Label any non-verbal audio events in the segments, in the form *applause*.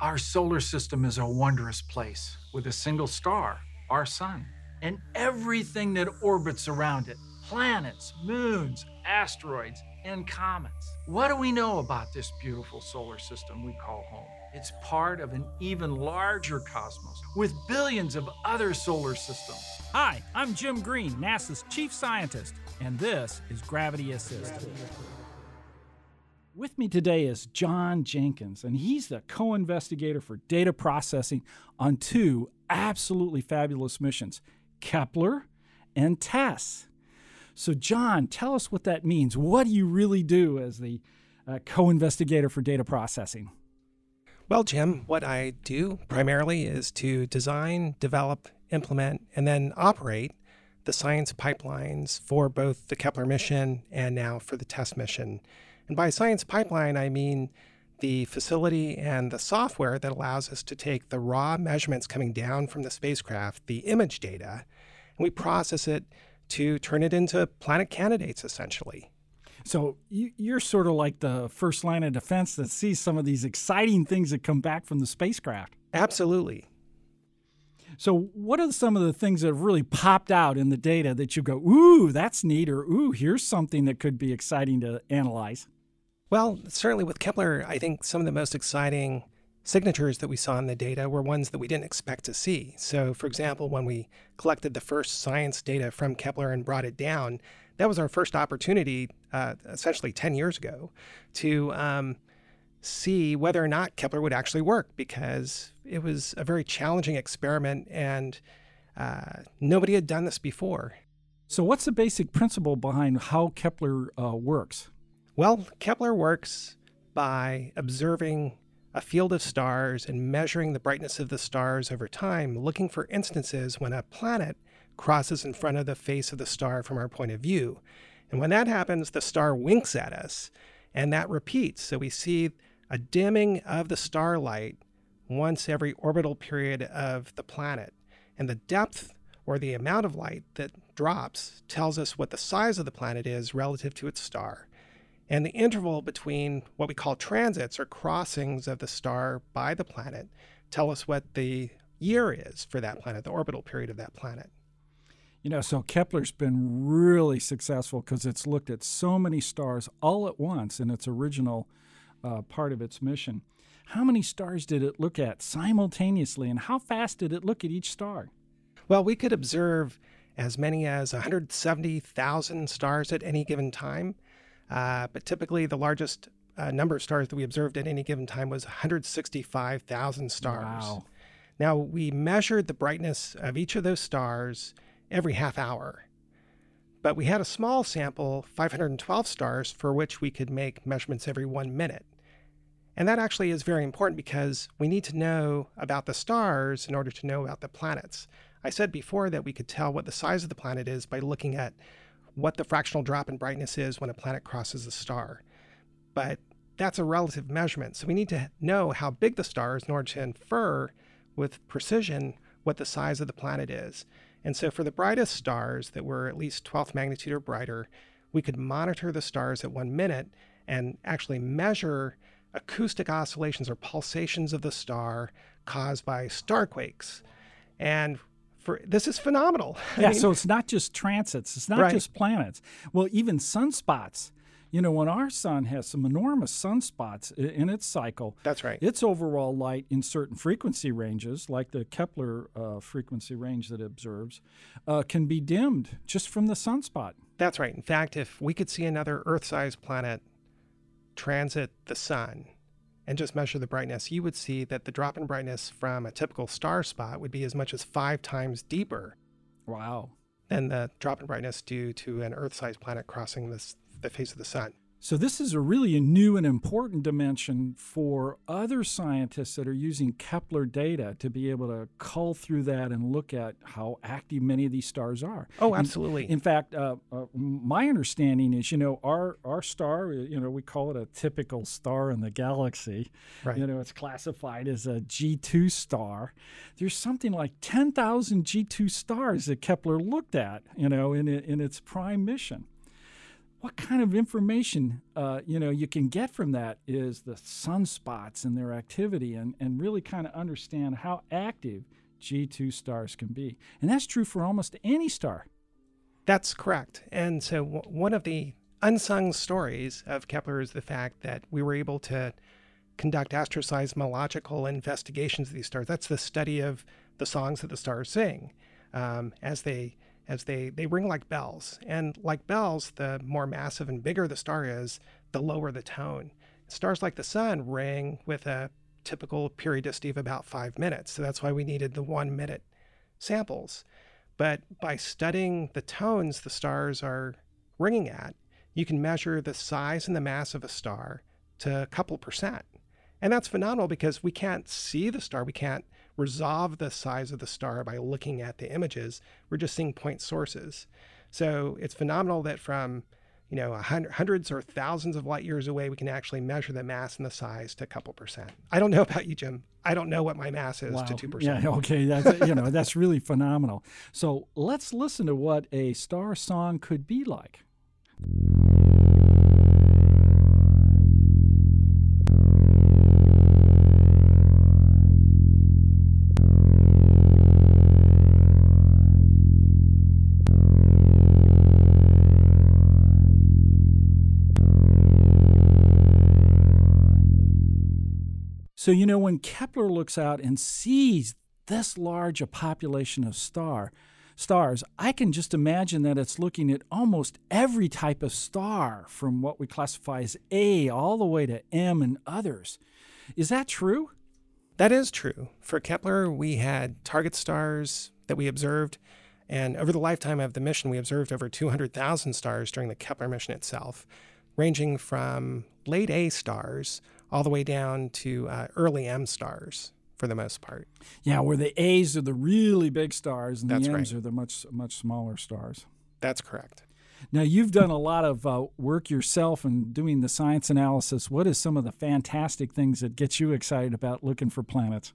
Our solar system is a wondrous place with a single star, our sun, and everything that orbits around it planets, moons, asteroids, and comets. What do we know about this beautiful solar system we call home? It's part of an even larger cosmos with billions of other solar systems. Hi, I'm Jim Green, NASA's chief scientist, and this is Gravity Assist. With me today is Jon Jenkins, and he's the co investigator for data processing on two absolutely fabulous missions Kepler and TESS. So, Jon, tell us what that means. What do you really do as the uh, co investigator for data processing? Well, Jim, what I do primarily is to design, develop, implement, and then operate the science pipelines for both the Kepler mission and now for the TESS mission. And by science pipeline, I mean the facility and the software that allows us to take the raw measurements coming down from the spacecraft, the image data, and we process it to turn it into planet candidates essentially. So you, are sort of like the first line of defense that sees some of these exciting things that come back from the spacecraft. Absolutely. So, what are some of the things that have really popped out in the data that you go, ooh, that's neat, or ooh, here's something that could be exciting to analyze? Well, certainly with Kepler, I think some of the most exciting signatures that we saw in the data were ones that we didn't expect to see. So, for example, when we collected the first science data from Kepler and brought it down, that was our first opportunity, uh, essentially 10 years ago, to um, see whether or not Kepler would actually work because it was a very challenging experiment and uh, nobody had done this before. So, what's the basic principle behind how Kepler uh, works? Well, Kepler works by observing a field of stars and measuring the brightness of the stars over time, looking for instances when a planet crosses in front of the face of the star from our point of view. And when that happens, the star winks at us, and that repeats. So we see a dimming of the starlight once every orbital period of the planet. And the depth or the amount of light that drops tells us what the size of the planet is relative to its star. And the interval between what we call transits or crossings of the star by the planet tell us what the year is for that planet, the orbital period of that planet. You know, so Kepler's been really successful because it's looked at so many stars all at once in its original uh, part of its mission. How many stars did it look at simultaneously, and how fast did it look at each star? Well, we could observe as many as 170,000 stars at any given time. Uh, but typically, the largest uh, number of stars that we observed at any given time was 165,000 stars. Wow. Now, we measured the brightness of each of those stars every half hour. But we had a small sample, 512 stars, for which we could make measurements every one minute. And that actually is very important because we need to know about the stars in order to know about the planets. I said before that we could tell what the size of the planet is by looking at what the fractional drop in brightness is when a planet crosses a star. But that's a relative measurement. So we need to know how big the star is in order to infer with precision what the size of the planet is. And so for the brightest stars that were at least 12th magnitude or brighter, we could monitor the stars at one minute and actually measure acoustic oscillations or pulsations of the star caused by starquakes. And for this is phenomenal. *laughs* Yeah, I mean, so it's not just transits, it's not right. just planets. Well, even sunspots. You know, when our sun has some enormous sunspots in its cycle, that's right. Its overall light in certain frequency ranges, like the Kepler uh, frequency range that it observes, uh, can be dimmed just from the sunspot. That's right. In fact, if we could see another Earth-sized planet transit the sun, and just measure the brightness, you would see that the drop in brightness from a typical star spot would be as much as five times deeper. Wow. Than the drop in brightness due to an Earth sized planet crossing this, the face of the sun. So, this is a really a new and important dimension for other scientists that are using Kepler data to be able to cull through that and look at how active many of these stars are. Oh, absolutely. In, in fact, uh, uh, my understanding is, you know, our, our star, you know, we call it a typical star in the galaxy. Right. You know, it's classified as a G2 star. There's something like 10,000 G2 stars that Kepler looked at, you know, in, in its prime mission what kind of information uh, you know you can get from that is the sunspots and their activity and, and really kind of understand how active G2 stars can be. And that's true for almost any star. That's correct. And so, w- one of the unsung stories of Kepler is the fact that we were able to conduct asteroseismological investigations of these stars. That's the study of the songs that the stars sing um, as they as they they ring like bells. And like bells, the more massive and bigger the star is, the lower the tone. Stars like the sun ring with a typical periodicity of about five minutes. So that's why we needed the one minute samples. But by studying the tones the stars are ringing at, you can measure the size and the mass of a star to a couple percent. And that's phenomenal because we can't see the star. We can't resolve the size of the star by looking at the images. We're just seeing point sources. So it's phenomenal that from you know, hundreds or thousands of light years away, we can actually measure the mass and the size to a couple percent. I don't know about you, Jim. I don't know what my mass is wow. to two percent. Yeah, okay, that's you know that's really phenomenal. So let's listen to what a star song could be like. So, you know, when Kepler looks out and sees this large a population of star, stars, I can just imagine that it's looking at almost every type of star from what we classify as A all the way to M and others. Is that true? That is true. For Kepler, we had target stars that we observed, and over the lifetime of the mission, we observed over 200,000 stars during the Kepler mission itself, ranging from late A stars all the way down to uh, early M stars for the most part. Yeah, where the A's are the really big stars and That's the M's right. are the much much smaller stars. That's correct. Now you've done a lot of uh, work yourself and doing the science analysis. What is some of the fantastic things that get you excited about looking for planets?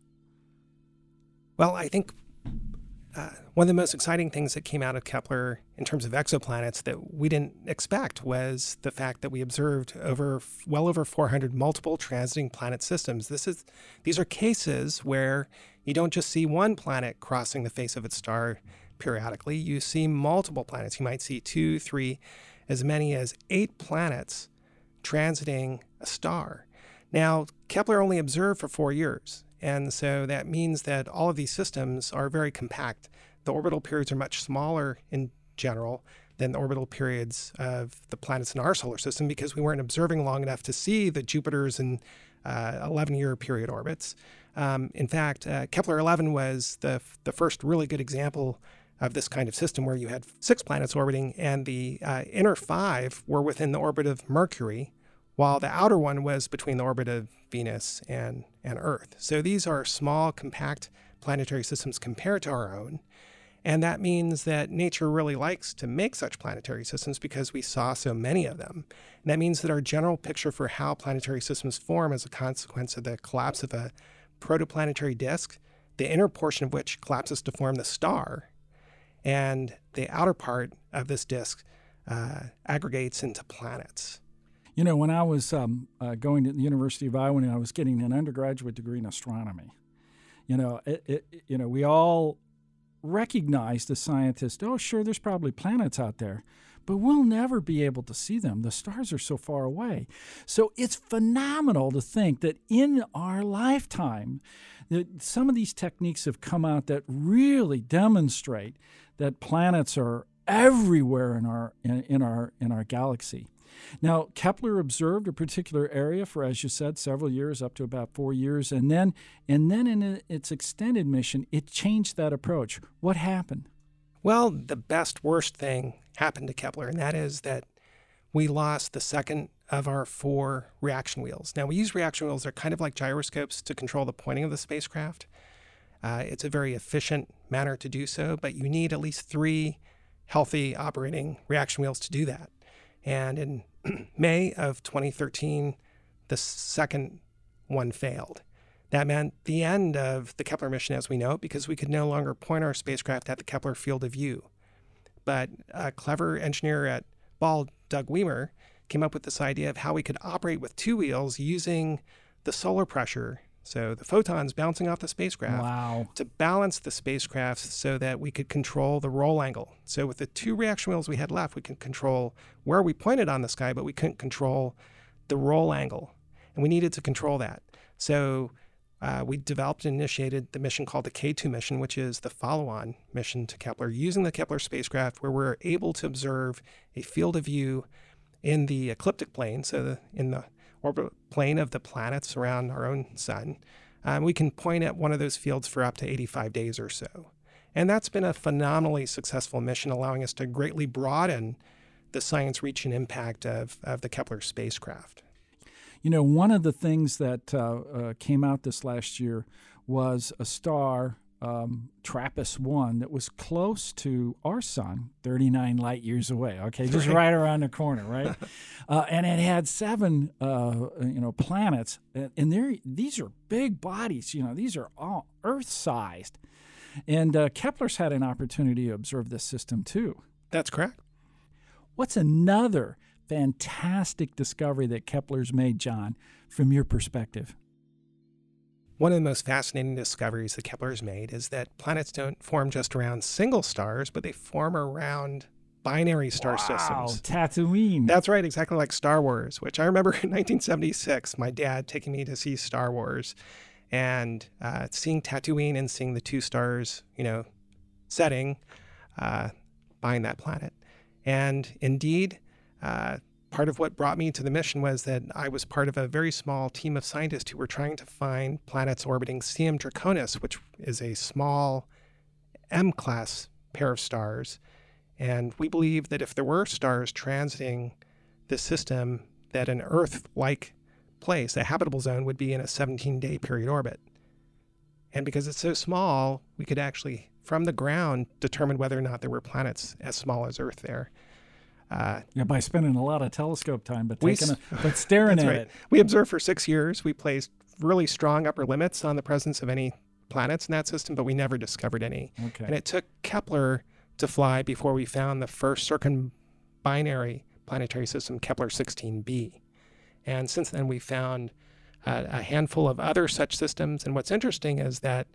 Well, I think uh, one of the most exciting things that came out of Kepler in terms of exoplanets that we didn't expect was the fact that we observed over well over 400 multiple transiting planet systems. This is these are cases where you don't just see one planet crossing the face of its star periodically. You see multiple planets. You might see two, three, as many as eight planets transiting a star. Now, Kepler only observed for four years. And so that means that all of these systems are very compact. The orbital periods are much smaller in general than the orbital periods of the planets in our solar system because we weren't observing long enough to see the Jupiters in 11 uh, year period orbits. Um, in fact, uh, Kepler 11 was the, the first really good example of this kind of system where you had six planets orbiting, and the uh, inner five were within the orbit of Mercury, while the outer one was between the orbit of Venus and, and Earth. So these are small, compact planetary systems compared to our own. And that means that nature really likes to make such planetary systems because we saw so many of them. And that means that our general picture for how planetary systems form as a consequence of the collapse of a protoplanetary disk, the inner portion of which collapses to form the star, and the outer part of this disk uh, aggregates into planets. You know, when I was um, uh, going to the University of Iowa and I was getting an undergraduate degree in astronomy, you know, it, it, you know, we all recognized as scientists, oh, sure, there's probably planets out there, but we'll never be able to see them. The stars are so far away. So it's phenomenal to think that in our lifetime, that some of these techniques have come out that really demonstrate that planets are everywhere in our in, in our in our galaxy. Now, Kepler observed a particular area for, as you said, several years, up to about four years, and then, and then in its extended mission, it changed that approach. What happened? Well, the best worst thing happened to Kepler, and that is that we lost the second of our four reaction wheels. Now, we use reaction wheels; they're kind of like gyroscopes to control the pointing of the spacecraft. Uh, it's a very efficient manner to do so, but you need at least three healthy operating reaction wheels to do that. And in *clears throat* May of 2013, the second one failed. That meant the end of the Kepler mission as we know it because we could no longer point our spacecraft at the Kepler field of view. But a clever engineer at Ball, Doug Wiemer, came up with this idea of how we could operate with two wheels using the solar pressure. So the photons bouncing off the spacecraft Wow. to balance the spacecraft so that we could control the roll angle. So with the two reaction wheels we had left, we could control where we pointed on the sky, but we couldn't control the roll angle. And we needed to control that. So uh, we developed and initiated the mission called the K2 mission, which is the follow on mission to Kepler, using the Kepler spacecraft, where we're able to observe a field of view in the ecliptic plane, so the, in the orbit plane of the planets around our own sun. Um, we can point at one of those fields for up to 85 days or so. And that's been a phenomenally successful mission, allowing us to greatly broaden the science reach and impact of, of the Kepler spacecraft. You know, one of the things that uh, uh, came out this last year was a star, um, TRAPPIST 1, that was close to our sun, 39 light years away. Okay, just right, around the corner, right? *laughs* uh, and it had seven, uh, you know, planets, and, these are big bodies. You know, these are all Earth-sized. And uh, Kepler's had an opportunity to observe this system too. That's correct. What's another fantastic discovery that Kepler's made, Jon, from your perspective? One of the most fascinating discoveries that Kepler has made is that planets don't form just around single stars, but they form around binary star wow, systems. Tatooine. That's right, exactly like Star Wars, which I remember *laughs* in 1976, my dad taking me to see Star Wars and uh, seeing Tatooine and seeing the two stars, you know, setting uh, behind that planet. And indeed, uh, part of what brought me to the mission was that I was part of a very small team of scientists who were trying to find planets orbiting CM Draconis, which is a small M class pair of stars. And we believe that if there were stars transiting this system, that an Earth like place, a habitable zone, would be in a 17 day period orbit. And because it's so small, we could actually, from the ground, determine whether or not there were planets as small as Earth there. Uh, yeah, by spending a lot of telescope time, but we, a, but staring *laughs* at right. it. We observed for six years. We placed really strong upper limits on the presence of any planets in that system, but we never discovered any. Okay. And it took Kepler to fly before we found the first circumbinary planetary system, Kepler 16b. And since then, we found uh, a handful of other such systems. And what's interesting is that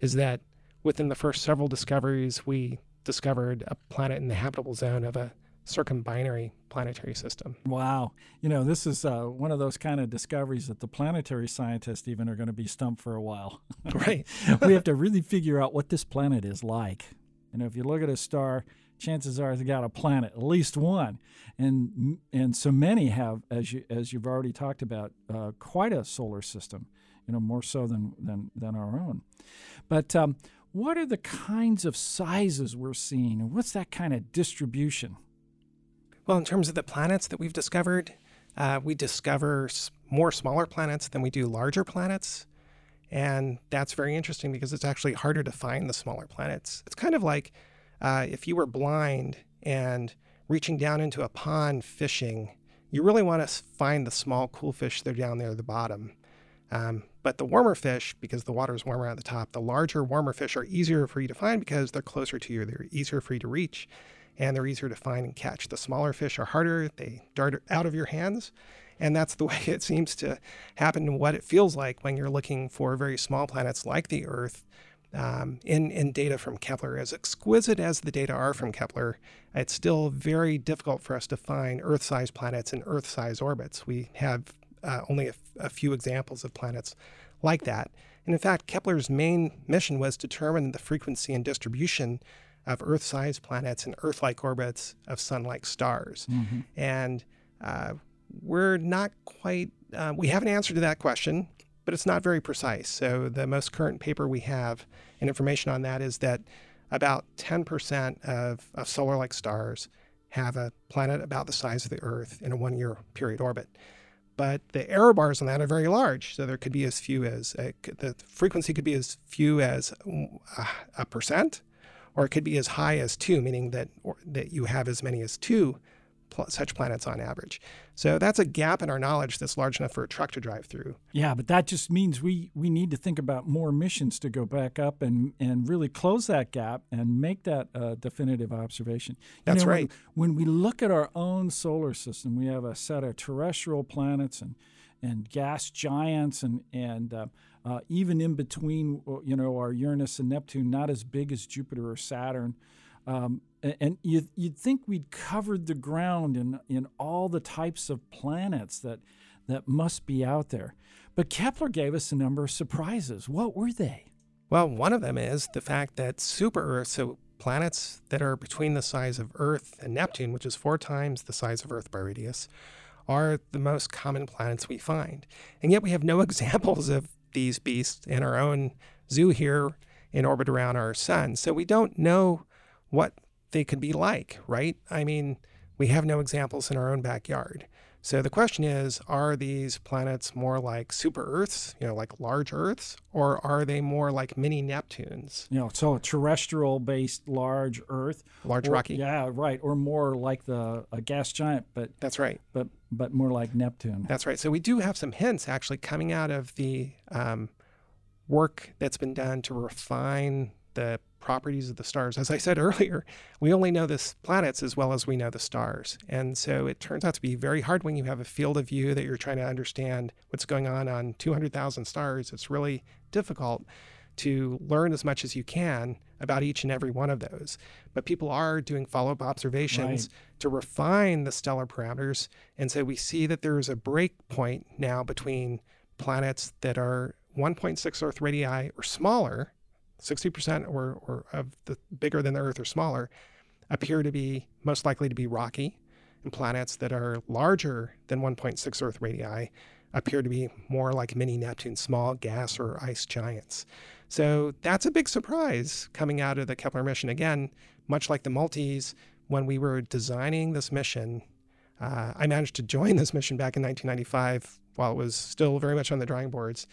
is that within the first several discoveries, we discovered a planet in the habitable zone of a circumbinary planetary system. Wow. You know, this is uh, one of those kind of discoveries that the planetary scientists even are going to be stumped for a while. *laughs* right. we have to really figure out what this planet is like. You know, if you look at a star, chances are it's got a planet, at least one, and and so many have, as you as you've already talked about, uh, quite a solar system. You know, more so than than than our own. But um, what are the kinds of sizes we're seeing, and what's that kind of distribution? Well, in terms of the planets that we've discovered, uh, we discover more smaller planets than we do larger planets. And that's very interesting because it's actually harder to find the smaller planets. It's kind of like uh, if you were blind and reaching down into a pond fishing, you really want to find the small, cool fish that are down there at the bottom. Um, but the warmer fish, because the water is warmer at the top, the larger, warmer fish are easier for you to find because they're closer to you. They're easier for you to reach and they're easier to find and catch. The smaller fish are harder, they dart out of your hands. And that's the *laughs* way it seems to happen and what it feels like when you're looking for very small planets like the Earth um, in, in data from Kepler. As exquisite as the data are from Kepler, it's still very difficult for us to find Earth sized planets in Earth sized orbits. We have uh, only a, a few examples of planets like that. And in fact, Kepler's main mission was to determine the frequency and distribution of Earth sized planets in Earth like orbits of sun like stars. Mm-hmm. And uh, we're not quite, uh, we have an answer to that question, but it's not very precise. So the most current paper we have and information on that is that about 10% of, of solar like stars have a planet about the size of the Earth in a one year period orbit. But the error bars on that are very large. So there could be as few as, a, the frequency could be as few as a, a percent, or it could be as high as two, meaning that, or, that you have as many as two pl- such planets on average. So that's a gap in our knowledge that's large enough for a truck to drive through. Yeah, but that just means we, we need to think about more missions to go back up and, and really close that gap and make that uh, definitive observation. You That's know, when- right. When, we look at our own solar system, we have a set of terrestrial planets and, and gas giants and, and uh, uh, even in between, uh, you know, our Uranus and Neptune, not as big as Jupiter or Saturn. Um, and you'd, you'd think we'd covered the ground in, in all the types of planets that, that must be out there. But Kepler gave us a number of surprises. What were they? Well, one of them is the fact that super Earth, so planets that are between the size of Earth and Neptune, which is four times the size of Earth by radius, are the most common planets we find. And yet we have no *laughs* examples of these beasts in our own zoo here in orbit around our sun. So we don't know what they could be like, right? I mean, we have no examples in our own backyard. So the question is are these planets more like super Earths, you know, like large Earths, or are they more like mini Neptunes, You know, so a terrestrial based large Earth. large or- rocky? Yeah, right. Or more like the a gas giant, but That's right. but but more like Neptune. That's right. So we do have some hints actually coming out of the um, work that's been done to refine the properties of the stars. As I said *laughs* earlier, we only know the planets as well as we know the stars. And so it turns out to be very hard when you have a field of view that you're trying to understand what's going on on 200,000 stars. It's really difficult to learn as much as you can about each and every one of those. But people are doing follow up observations to refine the stellar parameters. And so we see that there is a break point now between planets that are 1.6 Earth radii or smaller, 60% or, or of the bigger than the Earth or smaller, appear to be most likely to be rocky, and planets that are larger than 1.6 Earth radii appear to be more like mini Neptune, small gas or ice giants. So that's a big surprise coming out of the Kepler mission. Again, much like the Maltese, when we were designing this mission, uh, I managed to join this mission back in 1995 while it was still very much on the drawing boards.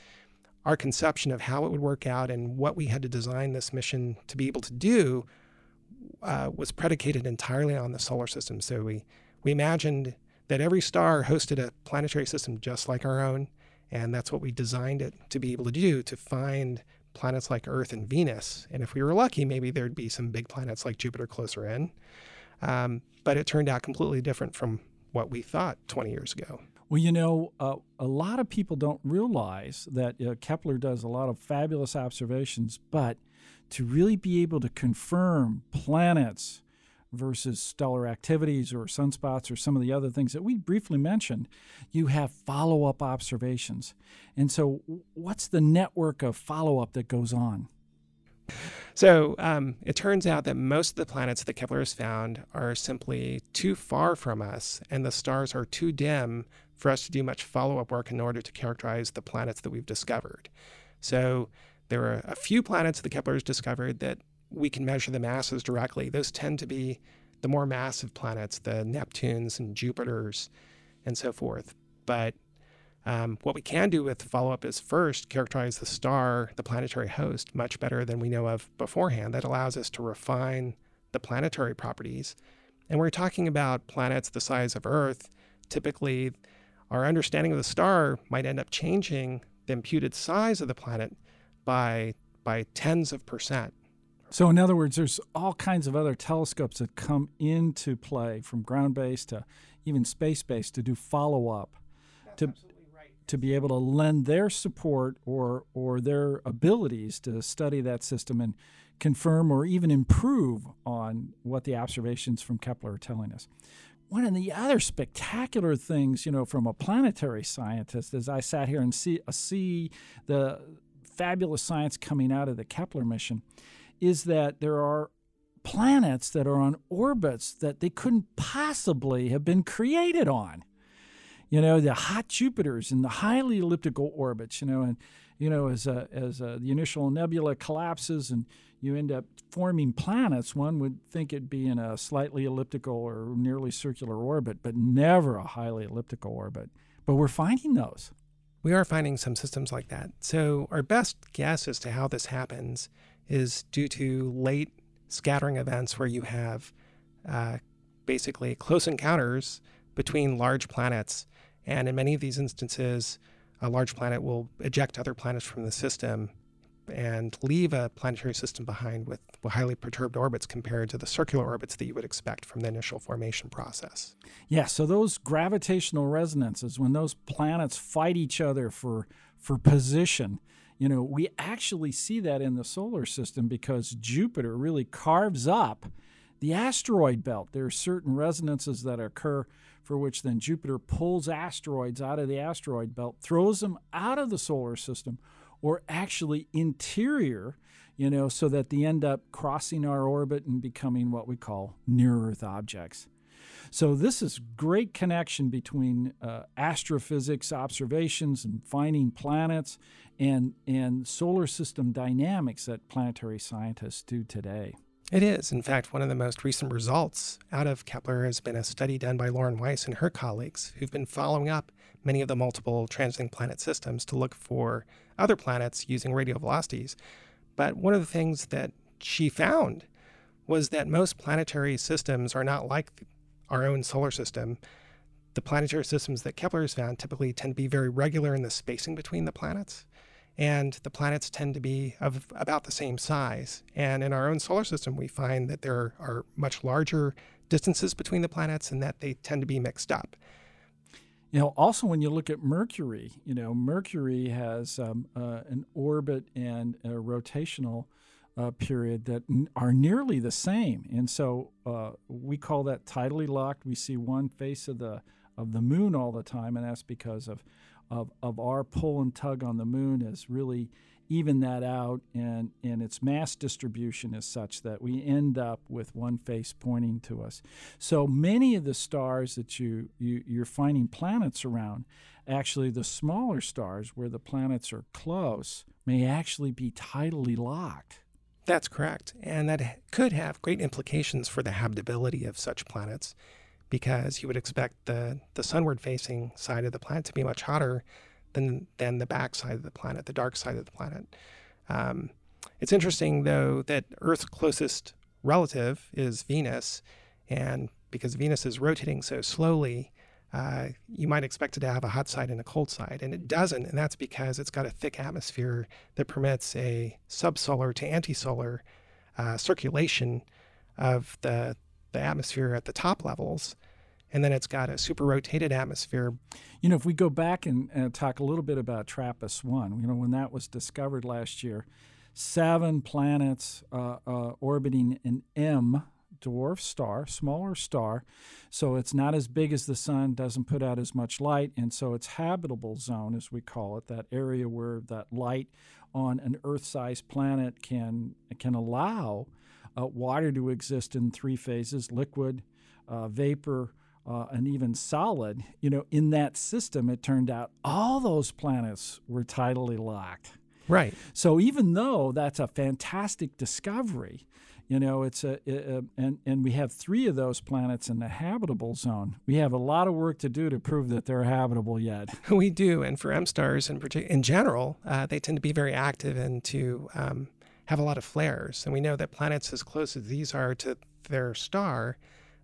Our conception of how it would work out and what we had to design this mission to be able to do uh, was predicated entirely on the solar system. So we, we imagined that every star hosted a planetary system just like our own. And that's what we designed it to be able to do to find planets like Earth and Venus. And if we were lucky, maybe there'd be some big planets like Jupiter closer in. Um, but it turned out completely different from what we thought 20 years ago. Well, you know, uh, a lot of people don't realize that uh, Kepler does a lot of fabulous observations, but to really be able to confirm planets versus stellar activities or sunspots or some of the other things that we briefly mentioned, you have follow up observations. And so, what's the network of follow up that goes on? So um, it turns out that most of the planets that Kepler has found are simply too far from us, and the stars are too dim for us to do much follow up work in order to characterize the planets that we've discovered. So there are a few planets that Kepler has discovered that we can measure the masses directly. Those tend to be the more massive planets, the Neptunes and Jupiters and so forth. But um, what we can do with follow up is first characterize the star, the planetary host, much better than we know of beforehand. That allows us to refine the planetary properties. And we're talking about planets the size of Earth. Typically, our understanding of the star might end up changing the imputed size of the planet by, by tens of percent. So, in other words, there's all kinds of other telescopes that come into play from ground based to even space based to do follow up to, to be able to lend their support or, or their abilities to study that system and confirm or even improve on what the observations from Kepler are telling us. One of the other spectacular things, you know, from a planetary scientist, as I sat here and see, uh, see the fabulous science coming out of the Kepler mission, is that there are planets that are on orbits that they couldn't possibly have been created on. You know, the hot Jupiters and the highly elliptical orbits, you know, and, you know, as, uh, as uh, the initial nebula collapses and you end up forming planets, one would think it'd be in a slightly elliptical or nearly circular orbit, but never a highly elliptical orbit. But we're finding those. We are finding some systems like that. So, our best guess as to how this happens is due to late scattering events where you have uh, basically close encounters between large planets. And in many of these instances, a large planet will eject other planets from the system and leave a planetary system behind with highly perturbed orbits compared to the circular orbits that you would expect from the initial formation process. Yeah, so those gravitational resonances, when those planets fight each other for, for position, you know, we actually see that in the solar system because Jupiter really carves up the asteroid belt. There are certain resonances that occur for which then Jupiter pulls asteroids out of the asteroid belt, throws them out of the solar system or actually interior, you know, so that they end up crossing our orbit and becoming what we call near Earth objects. So this is great connection between uh, astrophysics observations and finding planets and and solar system dynamics that planetary scientists do today. It is. In fact, one of the most recent results out of Kepler has been a study done by Lauren Weiss and her colleagues who've been following up many of the multiple transiting planet systems to look for other planets using radial velocities. But one of the things that she found was that most planetary systems are not like our own solar system. The planetary systems that Kepler has found typically tend to be very regular in the spacing between the planets. And the planets tend to be of about the same size. And in our own solar system, we find that there are much larger distances between the planets and that they tend to be mixed up. You know, also when you look at Mercury, you know, Mercury has um, uh, an orbit and a rotational uh, period that n- are nearly the same, and so uh, we call that tidally locked. We see one face of the of the moon all the time, and that's because of of, of our pull and tug on the moon is really even that out, and, and its mass distribution is such that we end up with one face pointing to us. So many of the stars that you, you, you're finding planets around, actually, the smaller stars where the planets are close, may actually be tidally locked. That's correct. And that could have great implications for the habitability of such planets because you would expect the, the sunward facing side of the planet to be much hotter than than the back side of the planet, the dark side of the planet. Um, it's interesting though that Earth's closest relative is Venus, and because Venus is rotating so slowly, uh, you might expect it to have a hot side and a cold side, and it doesn't, and that's because it's got a thick atmosphere that permits a subsolar to antisolar uh, circulation of the the atmosphere at the top levels and then it's got a super rotated atmosphere. You know, if we go back and, and talk a little bit about TRAPPIST 1, you know, when that was discovered last year, seven planets uh, uh, orbiting an M dwarf star, smaller star. So it's not as big as the sun, doesn't put out as much light, and so its habitable zone, as we call it, that area where that light on an Earth-sized planet can can allow uh, water to exist in three phases: liquid, uh, vapor, uh, and even solid, you know, in that system, it turned out all those planets were tidally locked. Right. So even though that's a fantastic discovery, you know, it's a, a, and and we have three of those planets in the habitable zone. We have a lot of work to do to prove that they're habitable yet. *laughs* We do, and for M stars in particular, in general, uh, they tend to be very active and to um, have a lot of flares. And we know that planets as close as these are to their star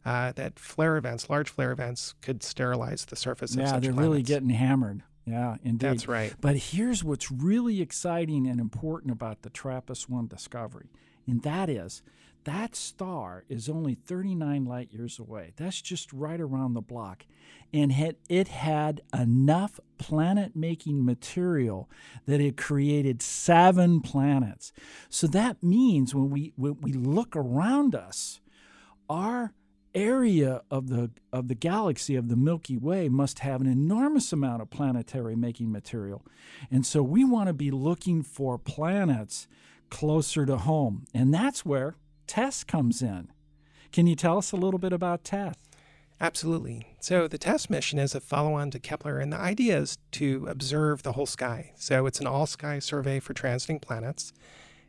uh, that flare events, large flare events, could sterilize the surface yeah, of such they're planets. really getting hammered. Yeah, indeed. That's right. But here's what's really exciting and important about the TRAPPIST 1 discovery, and that is that star is only 39 light years away. That's just right around the block. And had, it had enough planet making material that it created seven planets. So that means when we, when we look around us, our area of the of the galaxy of the Milky Way must have an enormous amount of planetary making material. And so we want to be looking for planets closer to home. And that's where TESS comes in. Can you tell us a little bit about TESS? Absolutely. So the TESS mission is a follow-on to Kepler, and the idea is to observe the whole sky. So it's an all-sky survey for transiting planets.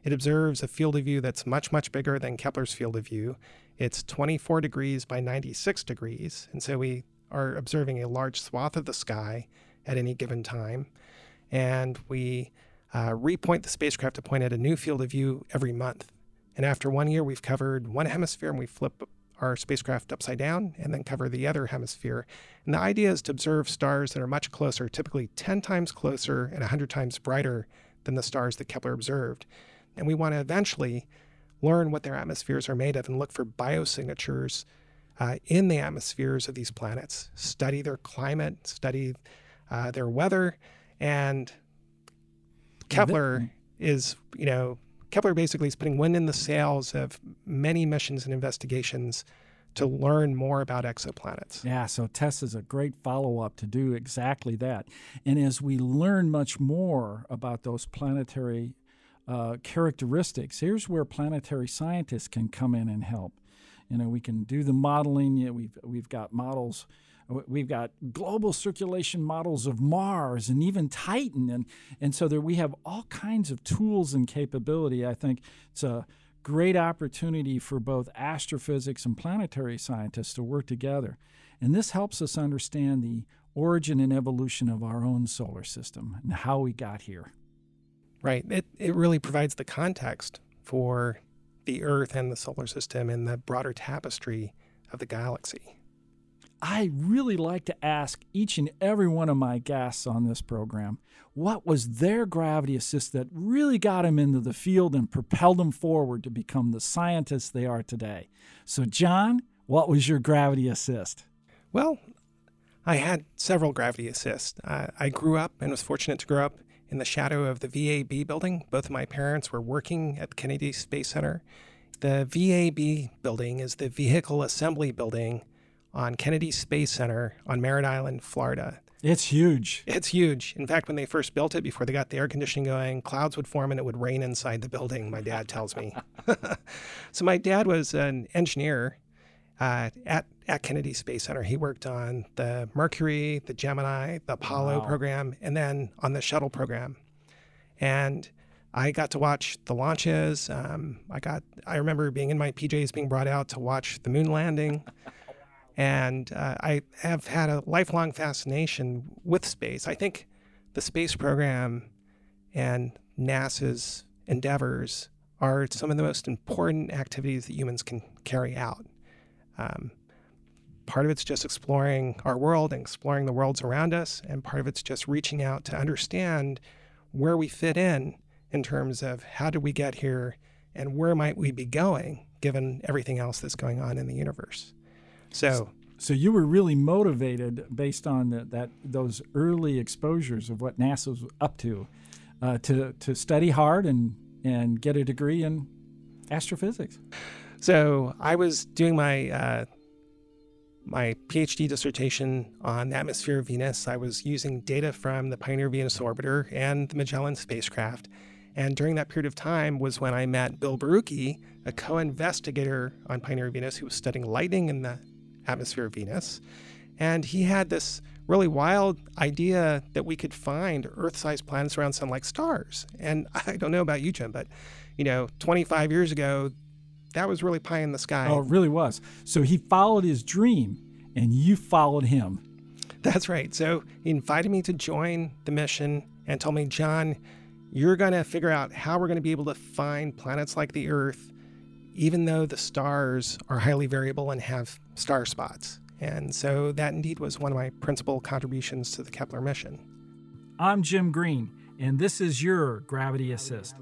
It observes a field of view that's much, much bigger than Kepler's field of view. It's 24 degrees by 96 degrees. And so we are observing a large swath of the sky at any given time. And we uh, repoint the spacecraft to point at a new field of view every month. And after one year, we've covered one hemisphere and we flip our spacecraft upside down and then cover the other hemisphere. And the idea is to observe stars that are much closer, typically 10 times closer and 100 times brighter than the stars that Kepler observed. And we want to eventually learn what their atmospheres are made of and look for biosignatures uh, in the atmospheres of these planets, study their climate, study uh, their weather, and Kepler is, you know, Kepler basically is putting wind in the sails of many missions and investigations to learn more about exoplanets. Yeah, so TESS is a great follow up to do exactly that. And as we learn much more about those planetary uh, characteristics, here's where planetary scientists can come in and help. You know, we can do the modeling. You know, we've we've got models. We've got global circulation models of Mars and even Titan, and and so there we have all kinds of tools and capability. I think it's a great opportunity for both astrophysics and planetary scientists to work together, and this helps us understand the origin and evolution of our own solar system and how we got here. Right. It it really provides the context for the Earth and the solar system and the broader tapestry of the galaxy. I really like to ask each and every one of my guests on this program what was their gravity assist that really got them into the field and propelled them forward to become the scientists they are today. So, Jon, what was your gravity assist? Well, I had several gravity assists. Uh, I grew up and was fortunate to grow up in the shadow of the VAB building. Both of my parents were working at Kennedy Space Center. The VAB building is the Vehicle Assembly Building on Kennedy Space Center on Merritt Island, Florida. It's huge. It's huge. In fact, when they first built it, before they got the air conditioning going, clouds would form and it would rain inside the building, my dad tells me. *laughs* so, my dad was an engineer uh, at, at Kennedy Space Center. He worked on the Mercury, the Gemini, the Apollo wow. program, and then on the shuttle program. And I got to watch the launches. Um, I got I remember being in my PJs being brought out to watch the moon landing. And uh, I have had a lifelong fascination with space. I think the space program and NASA's endeavors are some of the most important activities that humans can carry out. Um, part of it's just exploring our world and exploring the worlds around us, and part of it's just reaching out to understand where we fit in in terms of how did we get here and where might we be going given everything else that's going on in the universe. So, so you were really motivated based on the, that those early exposures of what NASA was up to, uh, to to study hard and and get a degree in astrophysics. So I was doing my uh, my PhD dissertation on the atmosphere of Venus. I was using data from the Pioneer Venus orbiter and the Magellan spacecraft. And during that period of time was when I met Bill Borucki, a co-investigator on Pioneer Venus who was studying lightning in the atmosphere of Venus. And he had this really wild idea that we could find Earth-sized planets around sun like stars. And *laughs* I don't know about you, Jim, but you know, 25 years ago, that was really pie in the sky. Oh, it really was. So he followed his dream, and you followed him. That's right. So he invited me to join the mission and told me, Jon, you're going to figure out how we're going to be able to find planets like the Earth, even though the stars are highly variable and have star spots. And so that indeed was one of my principal contributions to the Kepler mission. I'm Jim Green, and this is your Gravity Assist.